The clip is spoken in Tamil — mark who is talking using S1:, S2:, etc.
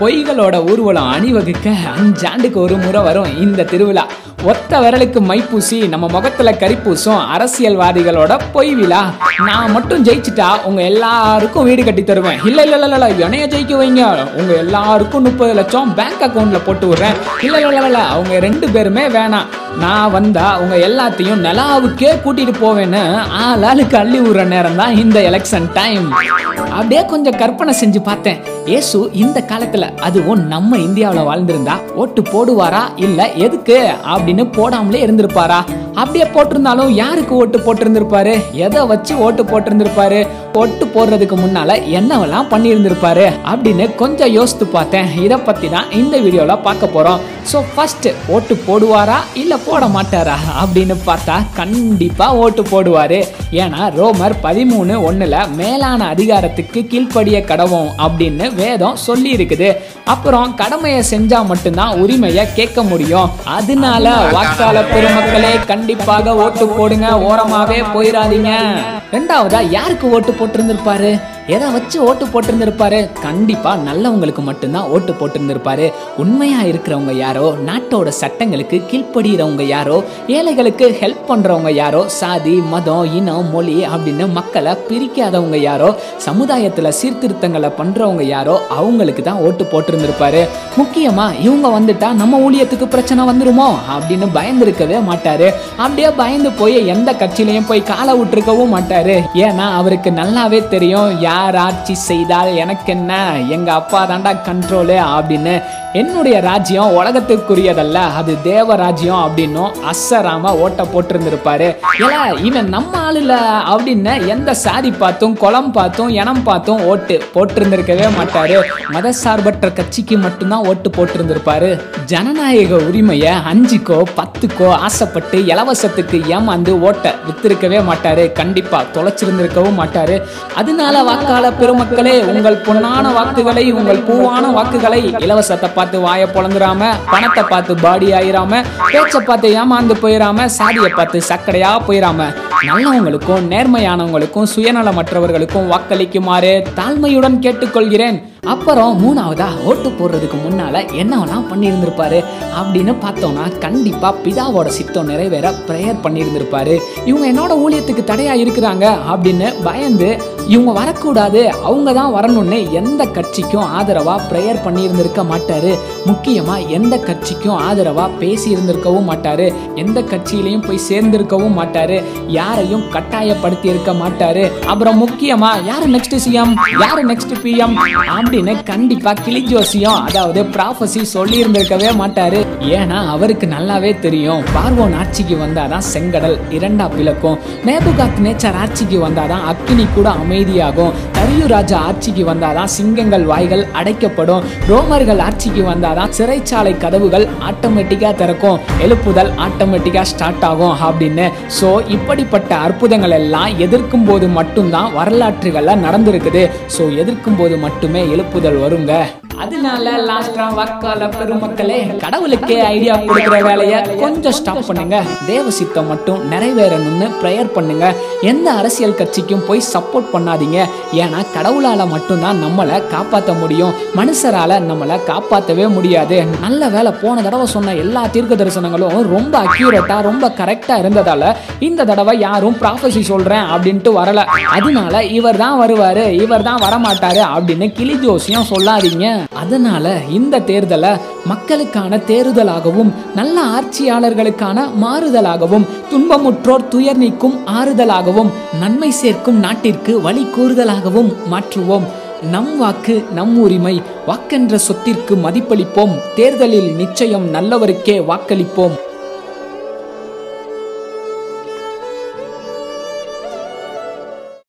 S1: பொய்களோட ஊர்வலம் அணிவகுக்க அஞ்சாண்டுக்கு ஒரு முறை வரும் இந்த திருவிழா. ஒத்த விரலுக்கு மைப்பூசி நம்ம முகத்துல கரிப்பூசும் அரசியல்வாதிகளோட பொய் விழா. நான் மட்டும் ஜெயிச்சுட்டா உங்க எல்லாருக்கும் வீடு கட்டி தருவேன். இல்ல இல்ல இல்ல இல்ல என்னைய ஜெயிக்க வைங்க. உங்க எல்லாருக்கும் முப்பது லட்சம் பேங்க் அக்கௌண்ட்ல போட்டு விடுறேன். இல்ல இல்ல இல்ல அவங்க ரெண்டு பேருமே வேணாம். நான் வந்தா உங்க எல்லாத்தையும் நிலாவுக்கே கூட்டிட்டு போவேன்னு ஆளாளுக்கு அள்ளி விடுற நேரம் தான் இந்த எலெக்ஷன் டைம் அப்படியே கொஞ்சம் கற்பனை செஞ்சு பார்த்தேன். இயேசு இந்த காலத்துல அதுவும் நம்ம இந்தியாவில் வாழ்ந்திருந்தா ஓட்டு போடுவாரா? இல்ல எதுக்கு? அப்படின்னு போடாமலே இருந்திருப்பாரா? அப்படியே போட்டிருந்தாலும் யாருக்கு ஓட்டு போட்டிருந்திருப்பாரு? எதை வச்சு ஓட்டு போட்டிருந்திருப்பாரு? ஓட்டு போடுறதுக்கு முன்னால என்னவெல்லாம் பண்ணியிருந்திருப்பாரு? அப்படின்னு கொஞ்சம் யோசித்து பார்த்தேன். இதை பத்தி தான் இந்த வீடியோல பார்க்க போறோம். ஸோ ஃபர்ஸ்ட் ஓட்டு போடுவாரா? இல்ல போட மாட்டாரா? அப்படின்னு பார்த்தா கண்டிப்பா ஓட்டு போடுவாரு. ஏன்னா ரோமர் பதிமூணு ஒன்னுல மேலான அதிகாரத்துக்கு கீழ்ப்படிய கடவோம் அப்படின்னு வேதம் சொல்லி இருக்குது அப்புறம் கடமையை செஞ்சா மட்டும்தான் உரிமையை கேட்க முடியும். அதனால வாக்காள பெருமக்களே கண்டிப்பாக ஓட்டு போடுங்க. ஓரமாவே போயிடாதீங்க. ரெண்டாவதா யாருக்கு ஓட்டு போட்டிருந்திருப்பாரு? எதை வச்சு ஓட்டு போட்டிருந்திருப்பாரு? கண்டிப்பா நல்லவங்களுக்கு மட்டும்தான் ஓட்டு போட்டிருந்திருப்பாரு. உண்மையா இருக்கிறவங்க யாரோ நாட்டோட சட்டங்களுக்கு கீழ்ப்படுகிறவங்க யாரோ ஏழைகளுக்கு ஹெல்ப் பண்றவங்க யாரோ சாதி மதம் இனம் மொழி அப்படின்னு மக்களை பிரிக்காதவங்க யாரோ சமுதாயத்துல சீர்திருத்தங்களை பண்றவங்க யாரோ அவங்களுக்கு தான் ஓட்டு போட்டிருந்திருப்பாரு. முக்கியமா இவங்க வந்துட்டா நம்ம ஊழியத்துக்கு பிரச்சனை வந்துருமோ? அப்படின்னு பயந்துருக்கவே மாட்டாரு. அப்படியே பயந்து போய் எந்த கட்சியிலையும் போய் காலை விட்டுருக்கவும் மாட்டாரு. ஏன்னா அவருக்கு நல்லாவே தெரியும் யார் ஆட்சி செய்தால் எனக்கு என்ன எங்க அப்பா தாண்டா கண்ட்ரோலு அப்படின்னு என்னுடைய ராஜ்யம் உலகத்துக்குரியதல்ல அது தேவ ராஜ்யம் அப்படின்னும் அசராம ஓட்ட போட்டிருந்திருப்பாரு. ஏல இவன் நம்ம ஆளுல அப்படின்னு எந்த சாதி பார்த்தும் குளம் பார்த்தும் இனம் பார்த்தும் ஓட்டு போட்டிருந்திருக்கவே மாட்டாரு. மதசார்பற்ற கட்சிக்கு மட்டும்தான் ஓட்டு போட்டிருந்திருப்பாரு. ஜனநாயக உரிமையை அஞ்சுக்கோ பத்துக்கோ ஆசைப்பட்டு இலவசத்துக்கு ஏமாந்து ஓட்ட வித்திருக்கவே மாட்டாரு. கண்டிப்பா தொலைச்சிருந்திருக்கவும் மாட்டாரு. அதனால வாக்காள பெருமக்களே உங்கள் பொன்னான வாக்குகளை உங்கள் பூவான வாக்குகளை இலவசத்தை பார்த்து வாய பொழந்துராம பணத்தை பார்த்து பாடி ஆயிராம பேச்சை பார்த்து ஏமாந்து போயிடாம சாதியை பார்த்து சக்கடையா போயிடாம நல்லவங்களுக்கும் நேர்மையானவங்களுக்கும் சுயநலமற்றவர்களுக்கும் வாக்களிக்குமாறு தாழ்மையுடன் கேட்டுக்கொள்கிறேன். அப்புறம் மூணாவதா ஓட்டு போடுறதுக்கு முன்னால என்னவெல்லாம் பண்ணியிருந்திருப்பாரு அப்படின்னு பார்த்தோம்னா கண்டிப்பா பிதாவோட சித்தம் நிறைவேற ப்ரேயர் பண்ணியிருந்திருப்பாரு. இவங்க என்னோட ஊழியத்துக்கு தடையா இருக்கிறாங்க அப்படின்னு பயந்து இவங்க வரக்கூடாது அவங்க தான் வரணும்னு எந்த கட்சிக்கும் ஆதரவாக ப்ரேயர் பண்ணியிருந்திருக்க மாட்டார். முக்கியமா எந்த கட்சிக்கும் ஆதரவா பேசி இருந்திருக்கவும் மாட்டாரு. எந்த கட்சியிலையும் போய் சேர்ந்திருக்கவும் மாட்டாரு. யாரையும் கட்டாயப்படுத்தி இருக்க மாட்டாரு. அப்புறம் முக்கியமாக யார் நெக்ஸ்ட் சிஎம் யார் நெக்ஸ்ட் பிஎம் அப்படின்னு கண்டிப்பா கிளிஜோசியம் அதாவது ப்ராஃபஸி சொல்லி இருந்திருக்கவே மாட்டாரு. ஏன்னா அவருக்கு நல்லாவே தெரியும். பார்வோன் ஆட்சிக்கு வந்தாதான் செங்கடல் இரண்டா பிளக்கும். நேபுகாத் நேச்சர் ஆட்சிக்கு வந்தாதான் அக்கினி கூட அமைதியாகும். தரியு ராஜா ஆட்சிக்கு வந்தாதான் சிங்கங்கள் வாய்கள் அடைக்கப்படும். ரோமர்கள் ஆட்சிக்கு வந்தாதான் சிறைச்சாலை கதவுகள் ஆட்டோமேட்டிக்கா திறக்கும். எழுப்புதல் ஆட்டோமேட்டிக்கா ஸ்டார்ட் ஆகும் அப்படின்னு. ஸோ இப்படிப்பட்ட அற்புதங்கள் எல்லாம் எதிர்க்கும் போது மட்டும்தான் வரலாற்றுகள்லாம் நடந்திருக்குது. ஸோ எதிர்க்கும் போது மட்டுமே எழுப்புதல் வருங்க. அதனால லாஸ்டா வாக்காள பெருமக்களே கடவுளுக்கே ஐடியா கொடுக்குற வேலையை கொஞ்சம் ஸ்டாப் பண்ணுங்க. தேவ சித்தம் மட்டும் நிறைவேறணும்னு ப்ரேயர் பண்ணுங்க. எந்த அரசியல் கட்சிக்கும் போய் சப்போர்ட் பண்ணாதீங்க. ஏன்னா கடவுளால மட்டும்தான் நம்மளை காப்பாற்ற முடியும். மனுஷரால நம்மளை காப்பாற்றவே முடியாது. நல்ல வேலை போன தடவை சொன்ன எல்லா தீர்க்க தரிசனங்களும் ரொம்ப அக்யூரேட்டா ரொம்ப கரெக்டா இருந்ததால இந்த தடவை யாரும் ப்ராஃபஸி சொல்றேன் அப்படின்ட்டு வரல. அதனால இவர் தான் வருவாரு இவர் தான் வரமாட்டாரு அப்படின்னு கிளி ஜோசியம் சொல்லாதீங்க. அதனால இந்த தேர்தலை மக்களுக்கான தேறுதலாகவும் நல்ல ஆட்சியாளர்களுக்கான மாறுதலாகவும் துன்பமுற்றோர் துயர் நீக்கும் ஆறுதலாகவும் நன்மை சேர்க்கும் நாட்டிற்கு வழி கூறுதலாகவும் மாற்றுவோம். நம் வாக்கு நம் உரிமை வாக்கென்ற சொத்திற்கு மதிப்பளிப்போம். தேர்தலில் நிச்சயம் நல்லவருக்கே வாக்களிப்போம்.